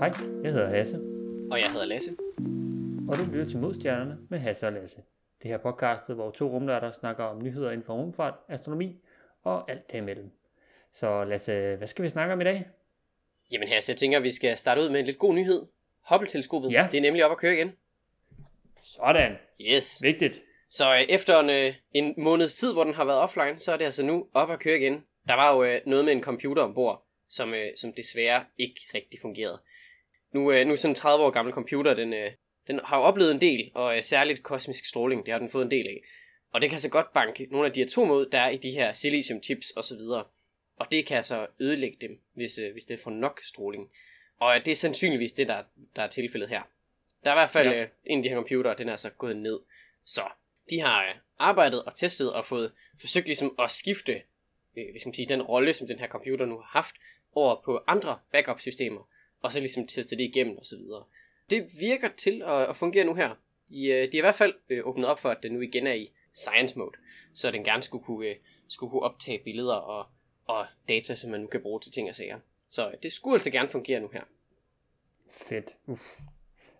Hej, jeg hedder Hasse, Og jeg hedder Lasse. og du lytter til Modstjernerne med Hasse og Lasse. Det her podcastet, hvor to rumnørder snakker om nyheder inden for rumfart, astronomi og alt derimellem. Så Lasse, hvad skal vi snakke om i dag? Jamen så jeg tænker, at vi skal starte ud med en lidt god nyhed. Hubble-teleskopet, Ja. det er nemlig op at køre igen. Sådan, Yes. vigtigt. Så øh, efter en, øh, en måneds tid, hvor den har været offline, så er det altså nu op at køre igen. Der var jo øh, noget med en computer ombord, som, øh, som desværre ikke rigtig fungerede. Nu, øh, nu sådan en 30 år gammel computer, den, øh, den har jo oplevet en del, og øh, særligt kosmisk stråling, det har den fået en del af. Og det kan så godt banke nogle af de atomer ud, der er i de her silicium chips osv. Og det kan altså ødelægge dem, hvis, øh, hvis det får nok stråling. Og øh, det er sandsynligvis det, der, der er tilfældet her. Der er i hvert fald Ja. øh, en af de her computere, den er altså gået ned. Så de har øh, arbejdet og testet og fået forsøgt ligesom at skifte øh, hvis man sige, den rolle, som den her computer nu har haft, over på andre backup-systemer, og så ligesom teste det igennem og så videre. Det virker til at, at fungere nu her. De, øh, de har i hvert fald øh, åbnet op for, at den nu igen er i science mode, så den gerne skulle kunne, øh, skulle kunne optage billeder og, og data, som man nu kan bruge til ting og sager. Så øh, det skulle altså gerne fungere nu her. Fedt. Uff.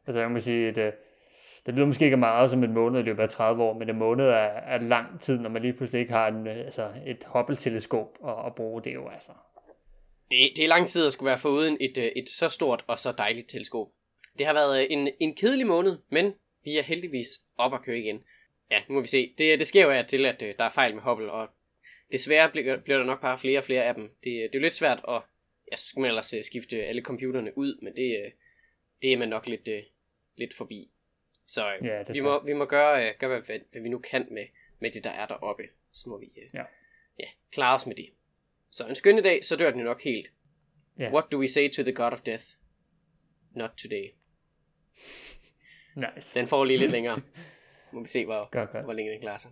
Altså jeg må sige, at øh, det lyder måske ikke meget som en måned i løbet af 30 år, men en måned er, er lang tid, når man lige pludselig ikke har en, øh, altså et Hubble-teleskop at, at bruge. Det er jo altså... Det, det er lang tid at skulle være foruden et, øh, et så stort og så dejligt teleskop. Det har været øh, en, en kedelig måned, men vi er heldigvis op at køre igen. Ja, nu må vi se. Det, det sker jo af til, at øh, der er fejl med Hubble, og desværre bliver, bliver der nok bare flere og flere af dem. Det, det er jo lidt svært at... Ja, så skulle ellers skifte alle computerne ud, men det, det er man nok lidt, lidt forbi. Så Ja, vi, må, vi må gøre, gøre hvad, hvad vi nu kan med, med det, der er deroppe. Så må vi Ja. ja, klare os med det. Så en skønne dag, så dør den jo nok helt. Ja. What do we say to the god of death? Not today. Nice. Den får lige lidt længere. Må vi se, hvor, Godt, godt. hvor længe den klarer sig.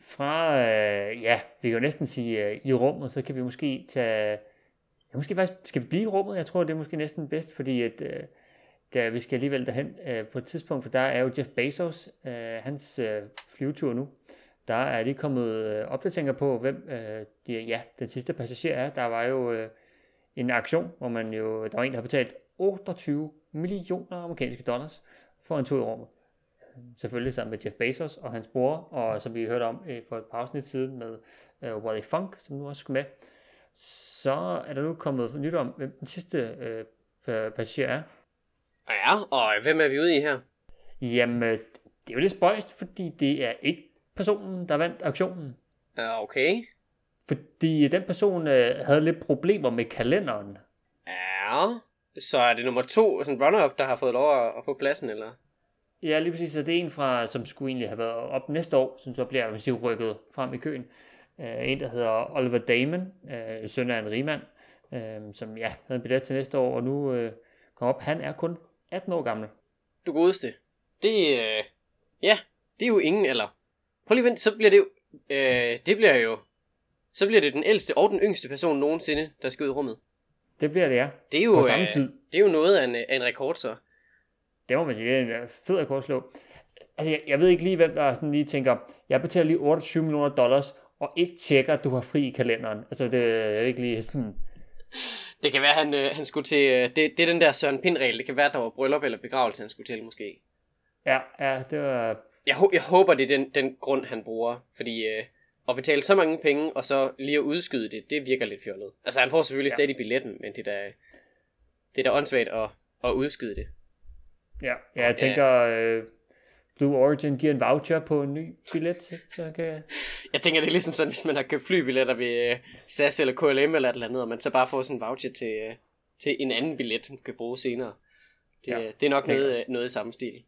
Fra, øh, ja, vi kan jo næsten sige øh, i rummet, så kan vi måske tage, ja, måske faktisk, skal vi blive i rummet? Jeg tror, det er måske næsten bedst, fordi at, øh, der, vi skal alligevel derhen øh, på et tidspunkt, for der er jo Jeff Bezos, øh, hans øh, flyvetur nu, der er lige kommet øh, opdateringer på, hvem øh, de, ja, den sidste passager er. Der var jo øh, en aktion, hvor man jo, der var en, der har betalt 28 millioner amerikanske dollars for en tur i rummet selvfølgelig sammen med Jeff Bezos og hans bror, og som vi hørte om øh, for et par afsnit siden med øh, Wally Funk, som nu også skal med, så er der nu kommet nyt om, hvem den sidste øh, pa- passager er. Ja, og hvem er vi ude i her? Jamen, øh, det er jo lidt spøjst, fordi det er ikke personen, der vandt auktionen. Ja, okay. Fordi den person øh, havde lidt problemer med kalenderen. Ja, så er det nummer to, sådan runner-up, der har fået lov at, at få pladsen, eller? Ja, lige præcis. Så det er en fra, som skulle egentlig have været op næste år, som så bliver man sige, rykket frem i køen. Uh, en, der hedder Oliver Damon, uh, søn af en rigmand, uh, som ja, havde en billet til næste år, og nu uh, kom op. Han er kun 18 år gammel. Du godeste. Det, øh, ja, det er jo ingen, eller... Prøv lige at vente, så bliver det jo... Øh, det bliver jo... Så bliver det den ældste og den yngste person nogensinde, der skal ud i rummet. Det bliver det, ja. Det er jo, På samme øh, tid. det er jo noget af en, af en rekord, så. Det må man sige, det er en øh, fed rekord at slå. Altså, jeg, jeg ved ikke lige, hvem der sådan lige tænker, jeg betaler lige 28 millioner dollars, og ikke tjekker, at du har fri i kalenderen. Altså, det er ikke lige sådan... Det kan være, han, øh, han skulle til... Øh, det, det er den der Søren Pind-regel. Det kan være, der var bryllup eller begravelse, han skulle til, måske. Ja, ja, det var... Jeg, hå- jeg håber, det er den, den grund, han bruger. Fordi øh, at betale så mange penge, og så lige at udskyde det, det virker lidt fjollet. Altså, han får selvfølgelig Ja. ja. stadig billetten, men det er da, det er da åndssvagt at, at udskyde det. Ja, ja jeg tænker, øh, Blue Origin giver en voucher på en ny billet, så kan... Jeg tænker, det er ligesom sådan, hvis man har købt flybilletter ved øh, SAS eller KLM eller et eller andet, og man så bare får sådan en voucher til, øh, til en anden billet, man kan bruge senere. Det, Ja, ja, det er nok noget, øh, noget i samme stil.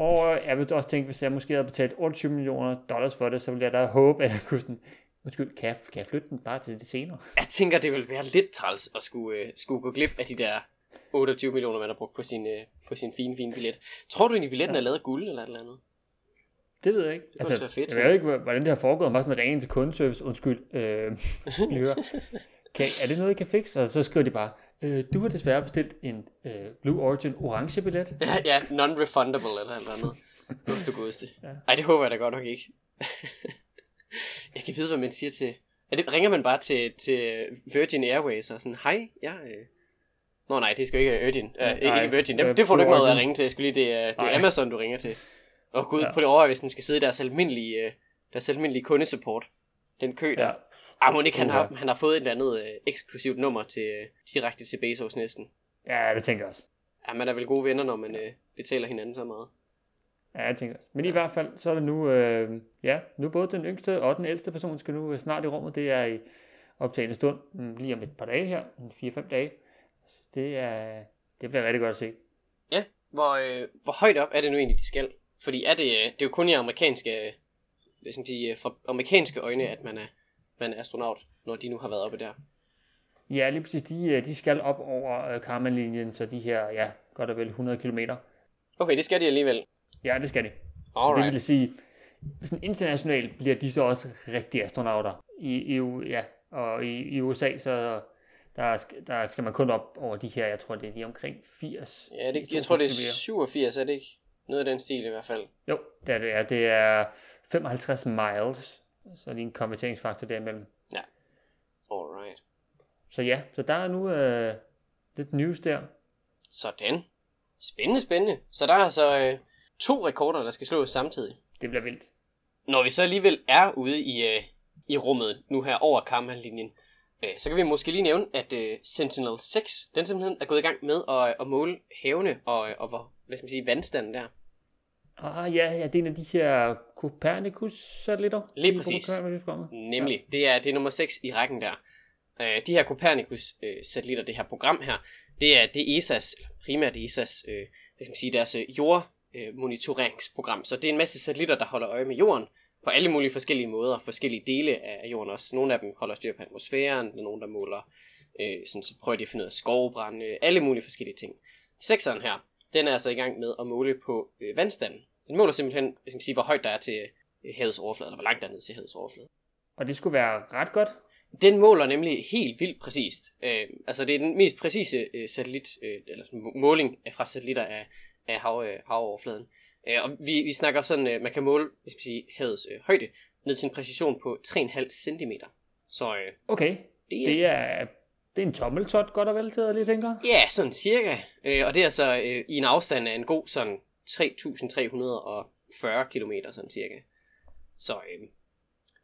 Og jeg vil også tænke, hvis jeg måske havde betalt 28 millioner dollars for det, så ville jeg da håbe, at jeg kunne sådan, undskyld, kan jeg, kan jeg flytte den bare til det senere? Jeg tænker, det vil være lidt træls at skulle, øh, skulle gå glip af de der 28 millioner, man har brugt på sin, øh, på sin fine, fine billet. Tror du egentlig, billetten Ja. er lavet af guld eller et eller andet? Det ved jeg ikke. kunne også være fedt, jeg ved ikke, hvordan det har foregået, om bare sådan ringen til kundeservice, undskyld, øh, kan, er det noget, I kan fikse? Og så skriver de bare, øh, du har desværre bestilt en øh, Blue Origin orange billet. Ja, ja non-refundable eller eller andet. Uff, du godeste. Ja. Ej, det håber jeg da godt nok ikke. jeg kan vide, hvad man siger til... Er det, ringer man bare til, til Virgin Airways og sådan, hej, jeg, øh, Nå nej, det skal ikke Virgin. Uh, Nej, ikke Virgin. Det, øh, det får du ikke noget at ringe til. Jeg skulle lige, det, er- det er. Amazon, du ringer til. Åh gud, Ja. ja. lige at overveje, hvis man skal sidde i deres almindelige, øh, deres almindelige kundesupport. Den kø der. Ja. Ah, må ikke, han har, han har fået et eller andet øh, eksklusivt nummer til, øh, direkte til Bezos næsten. Ja, det tænker jeg også. Ja, man er vel gode venner, når man øh, betaler hinanden så meget. Ja, jeg tænker også. Men i hvert fald, så er det nu, øh, ja, nu både den yngste og den ældste person skal nu øh, snart i rummet. Det er i optagende stund, mm, lige om et par dage her, en 4-5 dage. Så det, er, det bliver rigtig godt at se. Ja, hvor, øh, hvor højt op er det nu egentlig, de skal? Fordi er det, øh, det er jo kun i amerikanske, øh, hvad skal man sige, øh, fra amerikanske øjne, at man er, man er astronaut, når de nu har været oppe der. Ja, lige præcis. De, øh, de skal op over øh, Karman-linjen, så de her, ja, godt og vel 100 km. Okay, det skal de alligevel. Ja, det skal de. Så det Alright. vil sige, sådan internationalt bliver de så også rigtige astronauter. I EU, ja, og i, i USA, så der, der skal man kun op over de her, jeg tror det er lige omkring 80. Ja, det, 80.000 jeg tror, det er kilometer. 87, er det ikke? Noget af den stil i hvert fald. Jo, det er det. Er. Det er 55 miles, så lige en konverteringsfaktor derimellem. Alright. Så ja, så der er nu øh, lidt news der. Sådan. Spændende, spændende. Så der er altså øh, to rekorder, der skal slås samtidig. Det bliver vildt. Når vi så alligevel er ude i, øh, i rummet nu her over Karman-linjen, øh, så kan vi måske lige nævne, at øh, Sentinel-6, den simpelthen er gået i gang med at, at måle havene og, og hvor, hvad skal man sige, vandstanden der. Ah ja, ja, det er en af de her Copernicus-satellitter. Lige præcis. programmet. Nemlig, det, er, det er nummer 6 i rækken der. Øh, de her Copernicus-satellitter, det her program her, det er, det ESA's, eller primært ESA's, øh, hvad skal man sige, deres øh, jordmonitoreringsprogram. Så det er en masse satellitter, der holder øje med jorden, på alle mulige forskellige måder, forskellige dele af jorden også. Nogle af dem holder styr på atmosfæren, der er nogle, der måler, øh, sådan, så prøver de at finde ud af skovbrænde, alle mulige forskellige ting. Sekseren her, den er altså i gang med at måle på øh, vandstanden. Den måler simpelthen, hvad skal sige, hvor højt der er til øh, havets overflade, eller hvor langt der er ned til havets overflade. Og det skulle være ret godt. Den måler nemlig helt vildt præcist. Øh, altså det er den mest præcise øh, satellit, øh, eller måling af- fra satellitter af, af hav, øh, havoverfladen. Øh, og vi, vi snakker sådan, øh, man kan måle hvis man siger, havets øh, højde ned til en præcision på 3,5 cm. Så øh, Okay, det er, det er, det er en tommeltot godt og vel til, jeg lige tænker. ja, sådan cirka. Øh, og det er så øh, i en afstand af en god sådan 3.340 km sådan cirka. Så øh,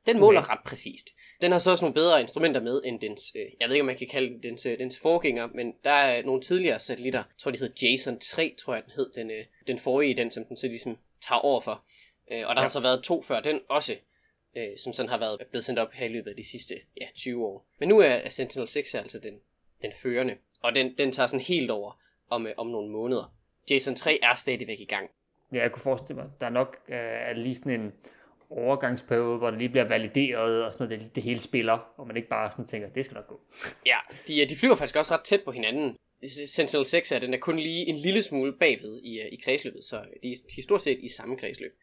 den måler Okay. ret præcist. Den har så også nogle bedre instrumenter med end dens, øh, jeg ved ikke om man kan kalde den dens, øh, dens forgænger, men der er nogle tidligere satellitter, jeg tror de hed Jason 3, tror jeg den hed, den, øh, den forrige, den som den så ligesom tager over for. Øh, og der ja. Har så været to før den også, øh, som sådan har været blevet sendt op her i løbet af de sidste ja, 20 år. Men nu er er Sentinel-6 altså den, den førende, og den, den tager sådan helt over om, øh, om nogle måneder. Jason 3 er stadigvæk i gang. Ja, jeg kunne forestille mig, der er nok øh, er lige sådan en overgangsperiode, hvor det lige bliver valideret, og sådan noget, det, det hele spiller, og man ikke bare sådan tænker, det skal nok gå. Ja, de, øh, de flyver faktisk også ret tæt på hinanden. Sentinel 6 er, den er kun lige en lille smule bagved i, øh, i kredsløbet, så de, de er stort set i samme kredsløb.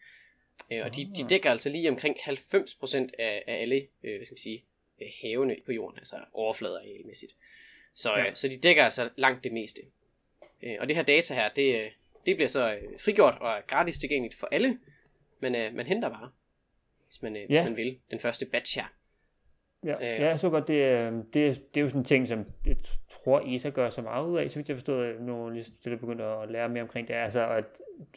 Øh, og de, de dækker altså lige omkring 90% af, af alle, øh, hvad skal man sige, øh, havene på jorden, altså overfladearealmæssigt. Så, Ja. øh, så de dækker altså langt det meste. Øh, og det her data her, det, øh, det bliver så øh, frigjort og er gratis tilgængeligt for alle, men øh, man henter bare, hvis man, øh, Ja. hvis man vil, den første batch her. Ja, Øh. ja jeg så godt, det, øh, det, det er jo sådan en ting, som jeg tror, ESA gør så meget ud af, så vidt jeg forstod, nu lige stille begyndt at lære mere omkring det, er altså, at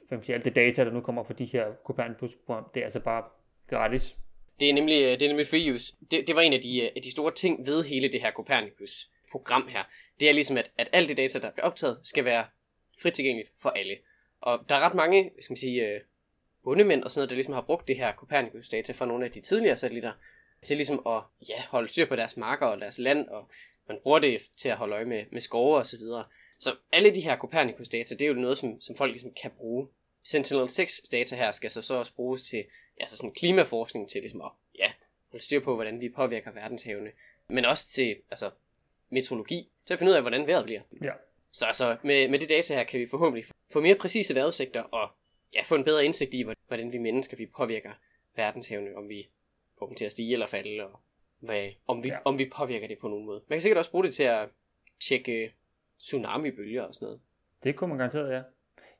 hvad man siger, alt det data, der nu kommer fra de her Copernicus-program, det er altså bare gratis. Det er nemlig, det er nemlig free use. Det, det var en af de, af de store ting ved hele det her program her. Det er ligesom, at, at alt det data, der bliver optaget, skal være frit tilgængeligt for alle. Og der er ret mange, skal man sige, øh, bundemænd og sådan noget, der ligesom har brugt det her Copernicus-data fra nogle af de tidligere satellitter, til ligesom at ja, holde styr på deres marker og deres land, og man bruger det til at holde øje med, med skove og så videre. Så alle de her Copernicus-data, det er jo noget, som, som folk ligesom kan bruge. Sentinel-6 data her skal så, så også bruges til altså sådan klimaforskning til ligesom at ja, holde styr på, hvordan vi påvirker verdenshavene, men også til altså, meteorologi, til at finde ud af, hvordan vejret bliver. Ja. Så altså, med, med det data her kan vi forhåbentlig få mere præcise vejrudsigter og ja, få en bedre indsigt i, hvordan vi mennesker vi påvirker verdenshavene, om vi får dem til at stige eller falde, og hvad, om, vi, Ja. om vi påvirker det på nogen måde. Man kan sikkert også bruge det til at tjekke tsunami-bølger og sådan noget. Det kunne man garanteret, ja.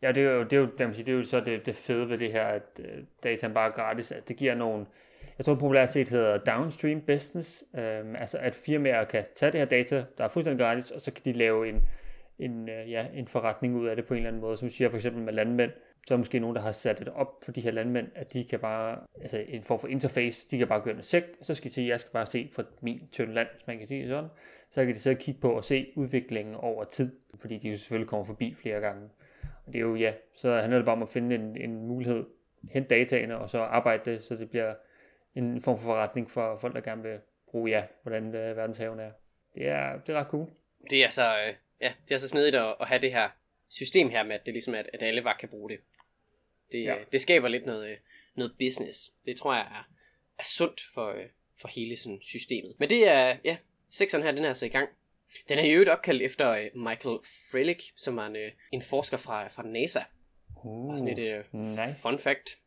Ja, det er jo, det er jo, det, man sige, det er jo så det, det fede ved det her, at øh, dataen bare er gratis, at det giver nogle, jeg tror populært set hedder downstream business, øhm, altså at firmaer kan tage det her data, der er fuldstændig gratis, og så kan de lave en, en, øh, ja, en forretning ud af det på en eller anden måde. Som siger for eksempel med landmænd, så er der måske nogen, der har sat det op for de her landmænd, at de kan bare, altså en form for interface, de kan bare gøre ind sæk, og så skal de sige, at jeg skal bare se fra min tynde land, hvis man kan sige det sådan. Så kan de så kigge på og se udviklingen over tid, fordi de jo selvfølgelig kommer forbi flere gange. Og det er jo, ja, så handler det bare om at finde en, en mulighed, hente dataene, og så arbejde det, så det bliver en form for forretning for folk, der gerne vil bruge, ja, hvordan øh, verdenshaven er. Det er, det er ret cool. Det er så, øh, ja, det er så snedigt at, at have det her system her med, at det ligesom er, at alle bare kan bruge det. Det, ja. det skaber lidt noget, øh, noget business. Det tror jeg er, er sundt for, øh, for hele sådan systemet. Men det er, ja, sekseren her, den er altså i gang. Den er i øvrigt opkaldt efter øh, Michael Freilich, som er en, en forsker fra, fra NASA. Uh, og sådan et uh, nice. fun fact.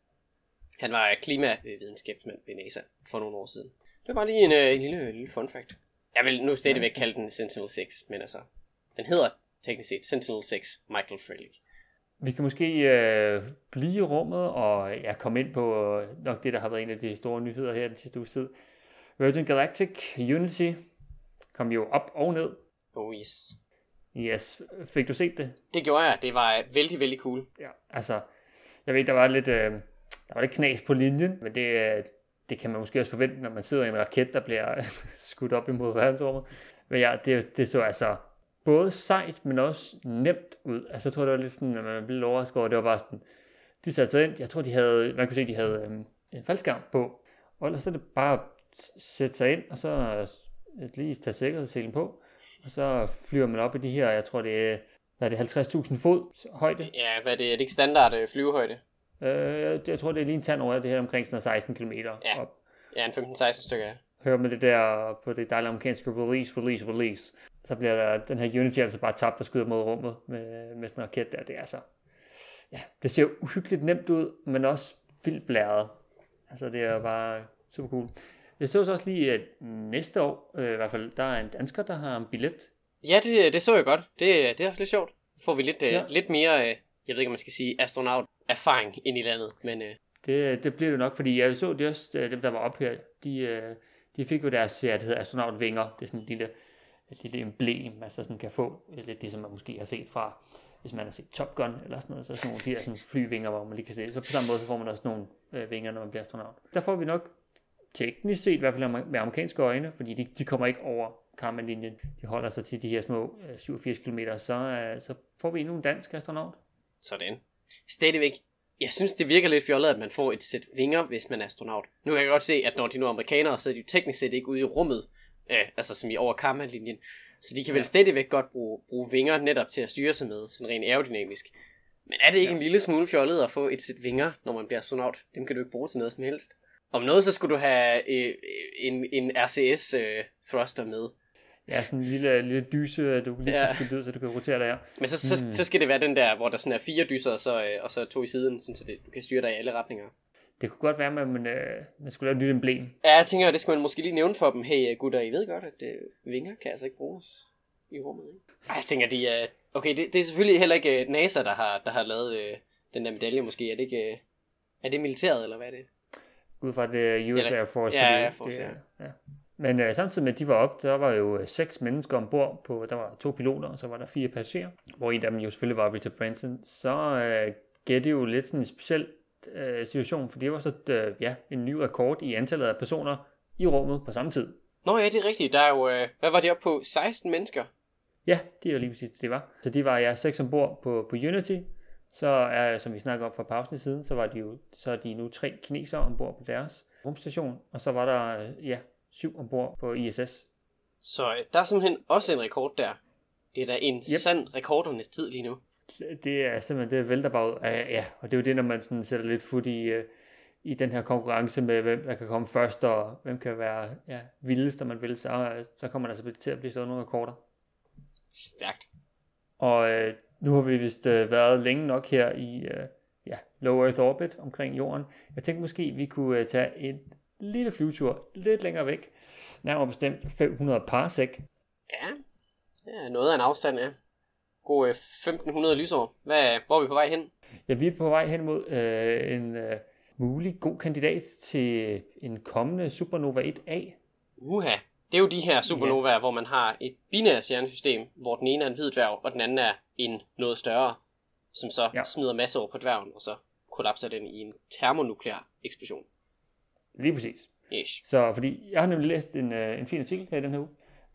Han var klimavidenskabsmand ved NASA for nogle år siden. Det var bare lige en, en lille, lille fun fact. Jeg vil nu stadigvæk kalde den Sentinel-6, men altså, den hedder teknisk set Sentinel-6 Michael Freilich. Vi kan måske øh, blive i rummet og ja, komme ind på øh, nok det, der har været en af de store nyheder her den sidste uge tid. Virgin Galactic Unity kom jo op og ned. Oh yes. Yes. Fik du set det? Det gjorde jeg. Det var vældig, vældig cool. Ja, altså, jeg ved, der var lidt, øh, der var det knas på linjen, men det, øh, det kan man måske også forvente, når man sidder i en raket, der bliver skudt op imod verdensrummet. Men ja, det, det så altså både sejt, men også nemt ud. Altså jeg tror, det var lidt sådan, at man blev overrasket over, det var bare sådan, de satte sig ind, jeg tror, de havde, man kunne se, de havde øhm, en faldskærm på, og ellers så er det bare at sætte sig ind, og så øh, lige tage sikkerhedsselen på, og så flyver man op i de her, jeg tror det er, hvad er det, 50.000 fod højde? Ja, hvad er det, er det ikke standard øh, flyvehøjde? Øh, jeg tror, det er lige en tand over det her omkring sådan 16 km ja. op. Ja, en 15-16 stykker, ja. Hører med det der på det dejlige amerikanske release, release, release så bliver der, den her Unity altså bare tabt og skyder mod rummet med, med sådan en raket der. Det er altså, ja, det ser uhyggeligt nemt ud, men også vildt blæret. Altså det er bare super cool. Jeg så også lige, at næste år, øh, i hvert fald, der er en dansker, der har en billet. Ja, det, det så jeg godt. Det, det er også lidt sjovt. Får vi lidt, øh, ja. lidt mere, øh, jeg ved ikke, om man skal sige, astronaut erfaring ind i landet. Men, øh... det, det bliver det nok, fordi jeg så det også, dem der var op her, de, de fik jo deres, ja, det hedder astronautvinger. Det er sådan en lille et lille emblem, altså sådan kan få lidt det, som man måske har set fra, hvis man har set Top Gun eller sådan noget, så sådan nogle de der sådan flyvinger, hvor man lige kan se. Så på samme måde så får man også nogle øh, vinger, når man bliver astronaut. Der får vi nok teknisk set, i hvert fald med amerikanske øjne, fordi de, de kommer ikke over Karman-linjen. De holder sig til de her små øh, 87 km, så, øh, så får vi endnu en dansk astronaut. Sådan. Stadigvæk, jeg synes, det virker lidt fjollet, at man får et sæt vinger, hvis man er astronaut. Nu kan jeg godt se, at når de nu er amerikanere, så er de jo teknisk set ikke ude i rummet, øh, altså som i over karma-linjen. Så de kan vel ja. stadigvæk godt bruge, bruge vinger netop til at styre sig med, sådan rent aerodynamisk. Men er det ikke ja. en lille smule fjollet at få et sæt vinger, når man bliver astronaut? Dem kan du ikke bruge til noget som helst. Om noget, så skulle du have øh, en, en RCS øh, thruster med. Ja, sådan en lille, lille dyse, du kan lige ja. ud, så du kan rotere der. Men så, så, mm. så skal det være den der, hvor der sådan er fire dyser, og så, øh, og så to i siden, sådan, så det, du kan styre dig i alle retninger. Det kunne godt være, at man, øh, man skulle lave et nyt emblem. Ja, jeg tænker, det skal man måske lige nævne for dem. Hey gutter, I ved godt, at øh, vinger kan altså ikke bruges i rummet. Ikke? Ej, jeg tænker, de er... Okay, det, det er selvfølgelig heller ikke øh, NASA, der har, der har lavet øh, den der medalje måske. Er det ikke... Øh, er det militæret, eller hvad er det? Ud fra det US Air Force. Ja, Air Force, det, ja. ja. Men øh, samtidig med, at de var op, der var jo øh, seks mennesker ombord på, der var to piloter, og så var der fire passagerer, hvor en af dem jo selvfølgelig var Richard Branson. Så øh, gav det jo lidt sådan en speciel øh, situation, for det var så øh, ja, en ny rekord i antallet af personer i rummet på samme tid. Nå ja, det er rigtigt. Der er jo, øh, hvad var det op på? 16 mennesker? Ja, det er lige præcis det var. Så de var ja, seks ombord på, på Unity. Så er, som vi snakker om fra pausen siden, så var de jo, så er de nu tre kinesere ombord på deres rumstation, og så var der øh, ja, syv ombord på ISS. Så øh, der er simpelthen også en rekord der. Det er da en yep. sand rekordernes tid lige nu det er simpelthen, det vælter bare ud. Ja, og det er jo det, når man sådan sætter lidt fod i, øh, i den her konkurrence med, hvem der kan komme først, og hvem kan være ja, vildest, når man vil, så, så kommer der altså til at blive sådan nogle rekorder. Stærkt. Og øh, nu har vi vist øh, været længe nok her i øh, ja, low Earth orbit omkring jorden. Jeg tænkte måske, vi kunne øh, tage en lille flyvetur lidt længere væk, nærmere bestemt 500 parsec. Ja, ja noget af en afstand, ja god 1500 lysår. Hvad, hvor er vi på vej hen? Ja, vi er på vej hen mod øh, en øh, mulig god kandidat til en kommende Supernova 1A. Uha, Det er jo de her supernovaer, ja. hvor man har et binært stjernesystem, hvor den ene er en hvid dværg, og den anden er en noget større, som så ja. smider masser over på dværgen, og så kollapser den i en termonuklear eksplosion. Lige præcis. Yes. Så fordi jeg har nemlig læst en, øh, en fin artikel her i den her uge,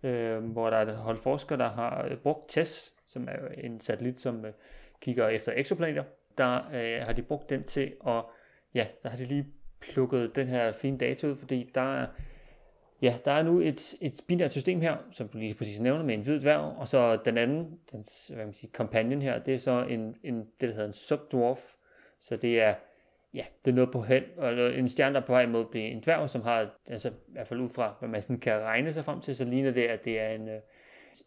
øh, hvor der er et hold forskere, der har øh, brugt TESS, som er en satellit, som øh, kigger efter exoplaneter. Der øh, har de brugt den til at, ja, der har de lige plukket den her fine data ud, fordi der er, ja, der er nu et, et binært system her, som du lige præcis nævner, med en hvid dværg, og så den anden, den hvad man siger, companion her, det er så en, en, det, der hedder en subdwarf, så det er ja, det er noget på hen, og en stjerne, der er på vej mod at blive en dværg, som har, altså i hvert fald ud fra, hvad man sådan kan regne sig frem til, så ligner det, at det er en, øh,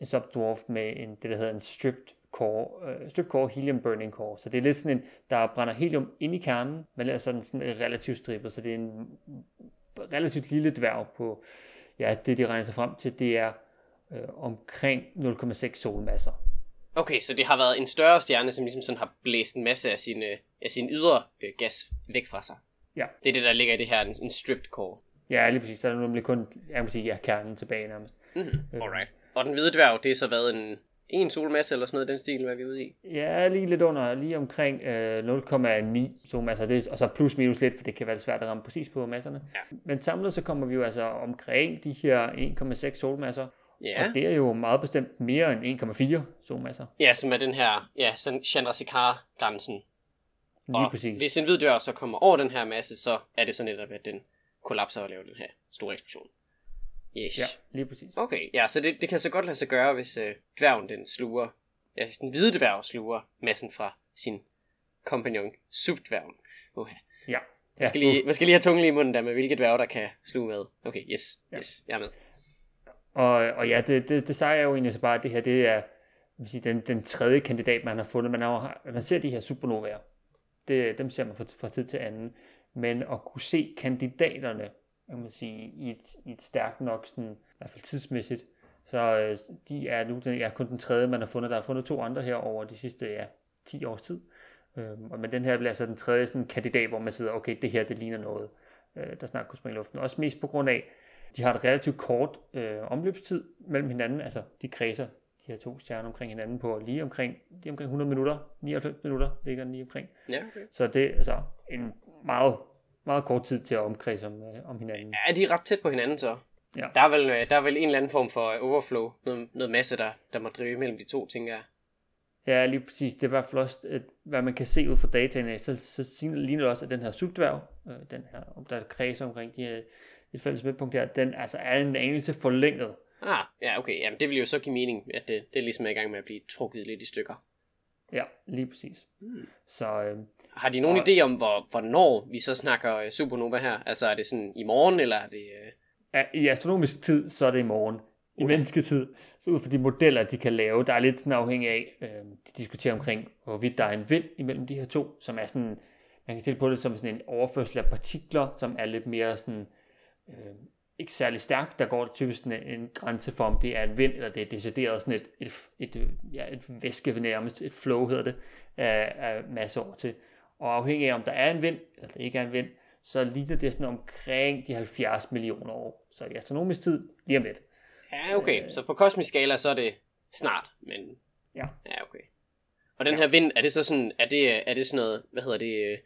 en subdwarf med en, det, der hedder en stripped core, uh, stripped core helium burning core. Så det er lidt sådan en, der brænder helium ind i kernen, men er sådan, sådan relativt strippet, så det er en relativt lille dværg på, ja, det de regner sig frem til, det er øh, omkring 0,6 solmasser. Okay, så det har været en større stjerne, som ligesom sådan har blæst en masse af sine sin ydre øh, gas væk fra sig. Ja. Det er det, der ligger i det her, en, en stripped core. Ja, lige præcis. Der er nemlig kun, jeg må sige, ja, kernen tilbage nærmest. Mm-hmm. Alright. Og den hvide dværg, det er så været en, en solmasse eller sådan noget den stil, hvad vi er ude i? Ja, lige lidt under, lige omkring øh, 0,9 solmasser, det, og så plus minus lidt, for det kan være svært at ramme præcis på masserne. Ja. Men samlet så kommer vi jo altså omkring de her 1,6 solmasser, Ja. Og det er jo meget bestemt mere end 1,4 solmasser. Ja, som er den her ja, Chandrasekhar-grænsen. Lige og præcis. hvis en hvid dør så kommer over den her masse, så er det så netop, at den kollapser og laver den her store eksplosion. Yes. Ja, lige præcis. Okay, ja, så det, det kan så godt lade sig gøre, hvis øh, dværgen den sluger, ja, hvis den hvide dværg sluger massen fra sin kompagnon, subdværgen. Okay. Ja. Man skal, lige, man skal lige have tungen lige i munden der med, hvilke dværge, der kan sluge hvad. Okay, yes, ja. yes, jeg er med. Og, og ja, det, det, det siger jo egentlig så bare, at det her det er sige, den, den tredje kandidat, man har fundet. Man, har, man ser de her supernovaer. Det, dem ser man fra, fra tid til anden. Men at kunne se kandidaterne, kan man sige, i et, i et stærkt nok, sådan, i hvert fald tidsmæssigt, så øh, de er nu den, er kun den tredje, man har fundet. Der er fundet to andre her over de sidste ja, 10 års tid. Øh, men den her bliver altså den tredje sådan, kandidat, hvor man sidder, okay, det her det ligner noget, øh, der snart kunne springe i luften. Også mest på grund af, de har et relativt kort øh, omløbstid mellem hinanden, altså de kredser de her to stjerner omkring hinanden på lige omkring, lige omkring 100 minutter, 99 minutter ligger den lige omkring. Ja, okay. Så det er altså en meget, meget kort tid til at omkredse om, øh, om hinanden. Ja, de er ret tæt på hinanden så. Ja. Der, er vel, øh, der er vel en eller anden form for overflow, noget, noget masse, der, der må drive mellem de to, tænker jeg. Ja, lige præcis. Det er fald også, at, hvad man kan se ud fra dataene, så, så ligner det også, at den her subdværg, øh, den her, der kredser omkring de her et fælles midtpunkt her, den altså er en anelse forlænget. Ah, ja, okay. Jamen, det vil jo så give mening, at det, det er ligesom er i gang med at blive trukket lidt i stykker. Ja, lige præcis. Hmm. Så, øh, Har de nogen og, idé om, hvor, hvornår vi så snakker øh, supernova her? Altså, er det sådan i morgen, eller er det... Øh... I astronomisk tid, så er det i morgen. I okay. mennesketid, så ud fra de modeller, de kan lave, der er lidt sådan afhængig af, øh, de diskuterer omkring, hvorvidt der er en vind imellem de her to, som er sådan, man kan stille på det som sådan en overførsel af partikler, som er lidt mere sådan, øh, ikke særlig stærkt. Der går det typisk en, en grænse for, om det er en vind, eller det er decideret sådan et, et, et, ja, et væske nærmest, et flow hedder det, af, af masse år til. Og afhængig af, om der er en vind, eller der ikke er en vind, så ligner det sådan omkring de 70 millioner år. Så i astronomisk tid, lige om lidt. Ja, okay. Øh, så på kosmisk skala, så er det snart, men... Ja. Ja, okay. Og den ja. her vind, er det så sådan, er det, er det sådan noget, hvad hedder det, øh,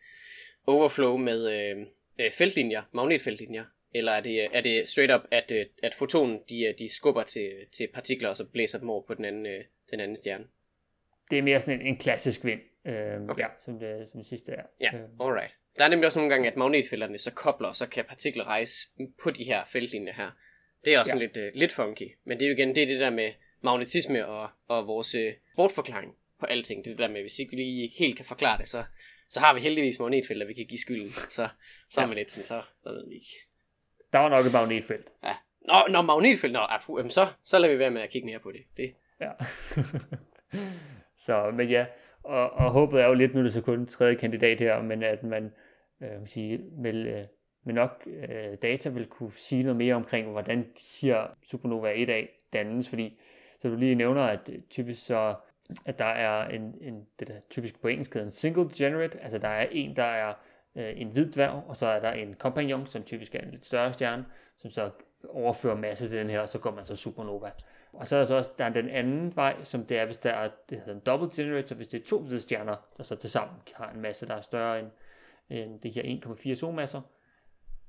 overflow med øh, øh feltlinjer, magnetfeltlinjer? Eller er det, er det straight up, at, øh, at fotonen de, de skubber til, til partikler, og så blæser dem over på den anden, øh, den anden stjerne? Det er mere sådan en, en klassisk vind, øh, okay. ja, som, det, som det sidste er. Ja, øh. alright. Der er nemlig også nogle gange, at magnetfelterne så kobler, og så kan partikler rejse på de her feltlinjer her. Det er også ja. lidt, uh, lidt funky. Men det er jo igen det, er det der med magnetisme og, og vores uh, sportforklaring på alting. Det er det der med, hvis ikke vi lige helt kan forklare det, så, så har vi heldigvis magnetfelter, vi kan give skylden. Så, så er man lidt sådan, så, så ved vi ikke. Der var nok et magnetfelt. Ja. Nå, nå magnetfelt, nå, apu, jamen så, så lader vi være med at kigge mere på det. det. Ja. så, men ja, og, og håbet er jo lidt, nu er det så kun tredje kandidat her, men at man øh, sige, vil, øh, med nok øh, data vil kunne sige noget mere omkring, hvordan de her supernova 1 a dannes, fordi så du lige nævner, at typisk så, at der er en, en det der typisk på engelsk hedder en single degenerate, altså der er en, der er øh, en hvid dværg, og så er der en kompagnon, som typisk er en lidt større stjerne, som så overfører masse til den her, og så går man så supernova. Og så er der så også der er den anden vej, som det er, hvis der er, det hedder en double generator, hvis det er to hvide stjerner, der så tilsammen har en masse, der er større end, end det her 1,4 solmasser,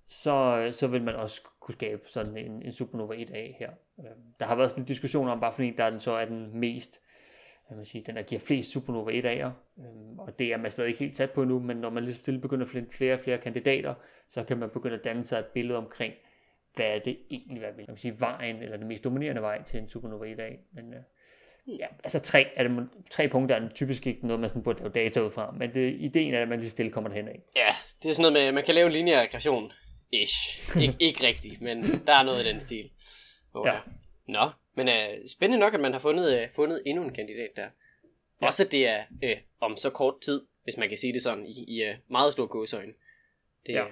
så, så vil man også kunne skabe sådan en, en supernova 1A her. Øh, der har været sådan en diskussion om, bare fordi der er den så er den mest, jeg vil sige, den der giver flest supernova 1A'er, øhm, og det er man stadig ikke helt sat på nu, men når man ligesom begynder at finde flere og flere kandidater, så kan man begynde at danne sig et billede omkring, hvad er det egentlig, hvad vil jeg sige, vejen, eller den mest dominerende vej til en supernova 1A. Men øh, ja, altså tre, er det, tre punkter er typisk ikke noget, man sådan burde lave data ud fra, men det, ideen er, at man lige stille kommer derhen af. Ja, det er sådan noget med, man kan lave en linearegression Ish. Ik- ikke rigtigt, men der er noget i den stil. Oh, ja. Nå, men uh, spændende nok, at man har fundet, uh, fundet endnu en kandidat der. Ja. Også at det er uh, om så kort tid, hvis man kan sige det sådan, i, i uh, meget stor gåsøjne. Det, ja.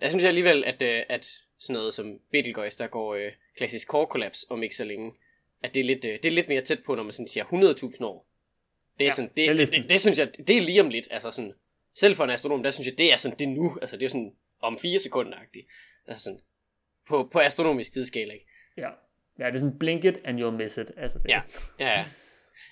Der synes jeg alligevel, at, uh, at sådan noget som Betelgeuse, der går uh, klassisk core collapse om ikke så længe, at det er lidt, uh, det er lidt mere tæt på, når man sådan siger 100.000 år. Det er ja, sådan, det, det, det, det, det, synes jeg, det er lige om lidt, altså sådan, selv for en astronom, der synes jeg, det er sådan, det er nu, altså det er sådan om fire sekunder -agtigt. Altså sådan, på, på astronomisk tidsskala, ikke? Ja. Ja, det er sådan blink it and you'll miss it. Altså, det ja. ja, ja.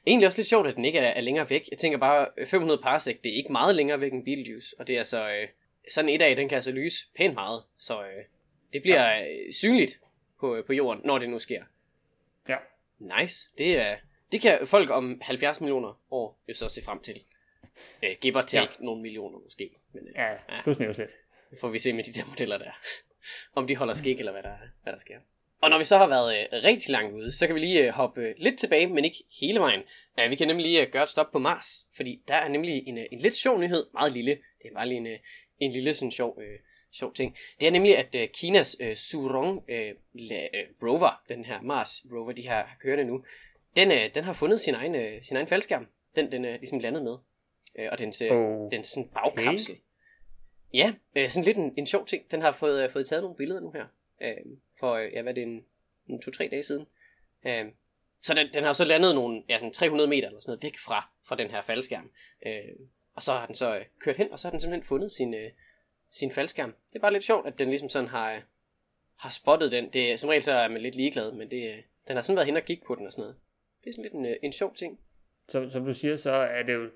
Egentlig også lidt sjovt, at den ikke er, er længere væk. Jeg tænker bare, 500 parsec, det er ikke meget længere væk end Betelgeuse. Og det er altså, øh, sådan et af, den kan altså lyse pænt meget. Så øh, det bliver ja. øh, synligt på, på jorden, når det nu sker. Ja. Nice. Det, er, det kan folk om 70 millioner år jo så se frem til. Øh, give or take ja. nogle millioner måske. Men, øh, ja, plus minus lidt. Får vi se med de der modeller der. Om de holder skik, eller hvad der, hvad der sker. Og når vi så har været øh, rigtig langt ude, så kan vi lige øh, hoppe øh, lidt tilbage, men ikke hele vejen. Vi kan nemlig lige øh, gøre et stop på Mars, fordi der er nemlig en, øh, en lidt sjov nyhed, meget lille. Det er bare lige en, øh, en lille sådan sjov, øh, sjov ting. Det er nemlig, at øh, Kinas øh, Surong øh, la, øh, rover, den her Mars rover, de her har kørende nu, den, øh, den har fundet sin egen, øh, sin egen faldskærm. Den, den er øh, ligesom landet med. Øh, og dens, øh, okay. dens sådan bagkapsel. Ja, øh, sådan lidt en, en sjov ting. Den har fået, øh, fået taget nogle billeder nu her. Øh, for, øh, ja, hvad er det, en, en to-tre dage siden. Øh, så den, den har så landet nogle, ja, sådan 300 meter eller sådan noget væk fra, fra den her faldskærm. Øh, og så har den så øh, kørt hen, og så har den simpelthen fundet sin, øh, sin faldskærm. Det er bare lidt sjovt, at den ligesom sådan har, øh, har spottet den. Det, som regel så er man lidt ligeglad, men det, øh, den har sådan været hen og kigge på den og sådan noget. Det er sådan lidt en, øh, en sjov ting. Som, som du siger, så er det jo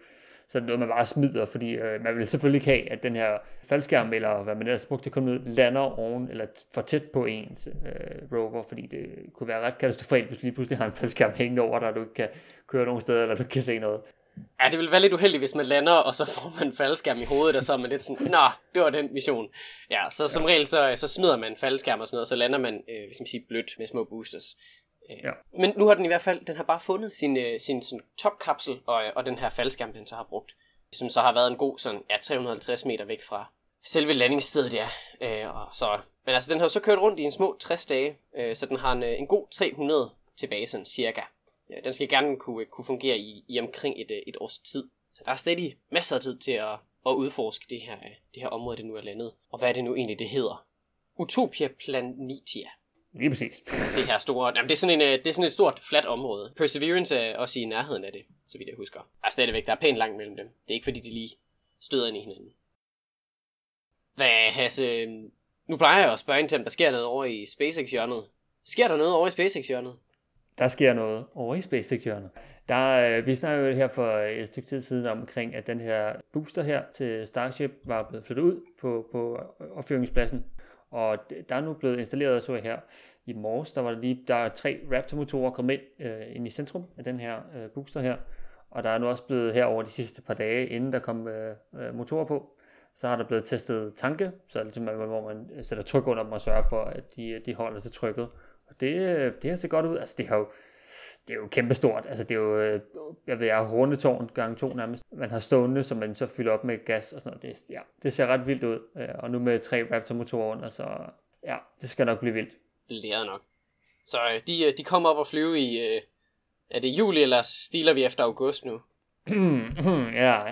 så det noget, man bare smider, fordi øh, man vil selvfølgelig ikke have, at den her faldskærm, eller hvad man ellers brugte til at komme ud, lander oven, eller for tæt på ens øh, rover, fordi det kunne være ret katastrofalt, hvis du lige pludselig har en faldskærm hængende over dig, og du ikke kan køre nogen steder, eller du ikke kan se noget. Ja, det vil være lidt uheldigt, hvis man lander, og så får man en faldskærm i hovedet, og så er man lidt sådan, nå, det var den mission. Ja, så som ja. regel, så, så smider man faldskærm og sådan noget, og så lander man, øh, hvis man siger, blødt med små boosters. Øh, ja. Men nu har den i hvert fald, den har bare fundet sin, øh, sin sådan, topkapsel, og, og den her faldskærm, den så har brugt som så har været en god sådan, ja, 350 meter væk fra selve landingsstedet, ja. Øh, og så, men altså, den har så kørt rundt i en små 60 dage, øh, så den har en, øh, en god 300 tilbage, sådan cirka. Ja, den skal gerne kunne, kunne fungere i, i omkring et, et års tid. Så der er stadig masser af tid til at, at udforske det her, det her område, det nu er landet. Og hvad er det nu egentlig, det hedder? Utopia Planitia. Lige præcis. Det her store, jamen det, er sådan en, øh, det er sådan et stort, flat område. Perseverance er også i nærheden af det, så vidt jeg husker. Er stadigvæk, der er pænt langt mellem dem. Det er ikke fordi, de lige støder ind i hinanden. Hvad, Hasse? Nu plejer jeg at spørge ind til, om der sker noget over i SpaceX-hjørnet. Sker der noget over i SpaceX-hjørnet? Der sker noget over i SpaceX-hjørnet. Der, øh, vi snakkede jo her for et stykke tid siden omkring, at den her booster her til Starship var blevet flyttet ud på, på opfyringspladsen og der er nu blevet installeret, så her i morges, der var der lige, der er tre Raptor-motorer kommet ind, øh, ind i centrum af den her øh, booster her. Og der er nu også blevet her over de sidste par dage, inden der kom øh, øh, motorer på, så har der blevet testet tanke, så ligesom, hvor man øh, sætter tryk under dem og sørger for, at de, øh, de holder til trykket. Og det, det har set godt ud. Altså det har jo, det er jo kæmpestort. Altså det er jo, øh, jeg ved, jeg har rundetårn gang to nærmest. Man har stående, som man så fylder op med gas og sådan noget. Det, ja, det ser ret vildt ud. Øh, og nu med tre Raptor-motorer under, så ja, det skal nok blive vildt. Lærer nok. Så øh, de, de kommer op og flyve i, er det juli, eller stiler vi efter august nu? ja,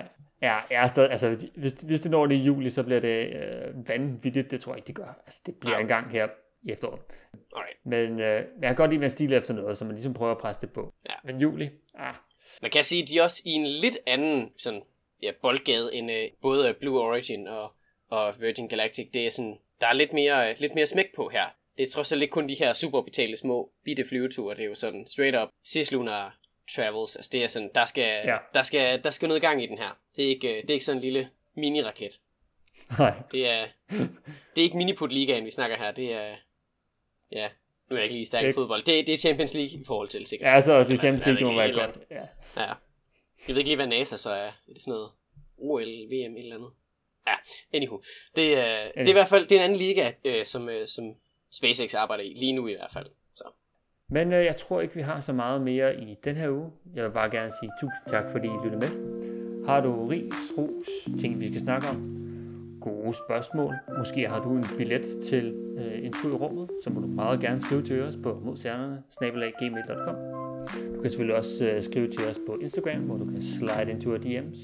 Ja, ja stadig, altså, hvis, hvis det når det i juli, så bliver det øh, vanvittigt. Det tror jeg ikke, det gør. Altså, det bliver ja. en gang her i efteråret. Alright. Men øh, jeg kan godt lide, at man stiler efter noget, så man ligesom prøver at presse det på. Ja. Men juli, ah. Man kan sige, at de er også i en lidt anden sådan, ja, boldgade end øh, både Blue Origin og, og Virgin Galactic, det er sådan, der er lidt mere, lidt mere smæk på her. Det er trods alt ikke kun de her superorbitale små bitte flyveture, det er jo sådan straight up cislunar travels, altså det er sådan, der skal, ja. der skal, der skal noget gang i den her. Det er ikke, det er ikke sådan en lille mini-raket. Nej. Det er, det er ikke miniput ligaen vi snakker her, det er, ja, nu er jeg ikke lige stærk i fodbold. Det, det er Champions League i forhold til, sikkert. Ja, så også i Champions League, må være godt. Ja. ja. Jeg ved ikke lige, hvad NASA så er. Er det sådan noget OL, VM, et eller andet? Ja, anywho. Det, er, anywho. det er i hvert fald det er en anden liga, øh, som, øh, som SpaceX arbejder i, lige nu i hvert fald. Så. Men øh, jeg tror ikke, vi har så meget mere i den her uge. Jeg vil bare gerne sige tusind tak, fordi I lyttede med. Har du ris, ros, ting vi skal snakke om, gode spørgsmål, måske har du en billet til øh, en tur i rummet, så må du meget gerne skrive til os på modstjernerne, snabelaggmail.com. Du kan selvfølgelig også øh, skrive til os på Instagram, hvor du kan slide into our DM's.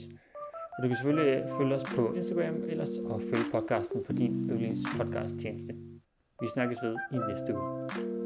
Og du kan selvfølgelig øh, følge os på Instagram ellers og følge podcasten på din yndlingspodcast tjeneste. Vi snakkes ved i næste uge.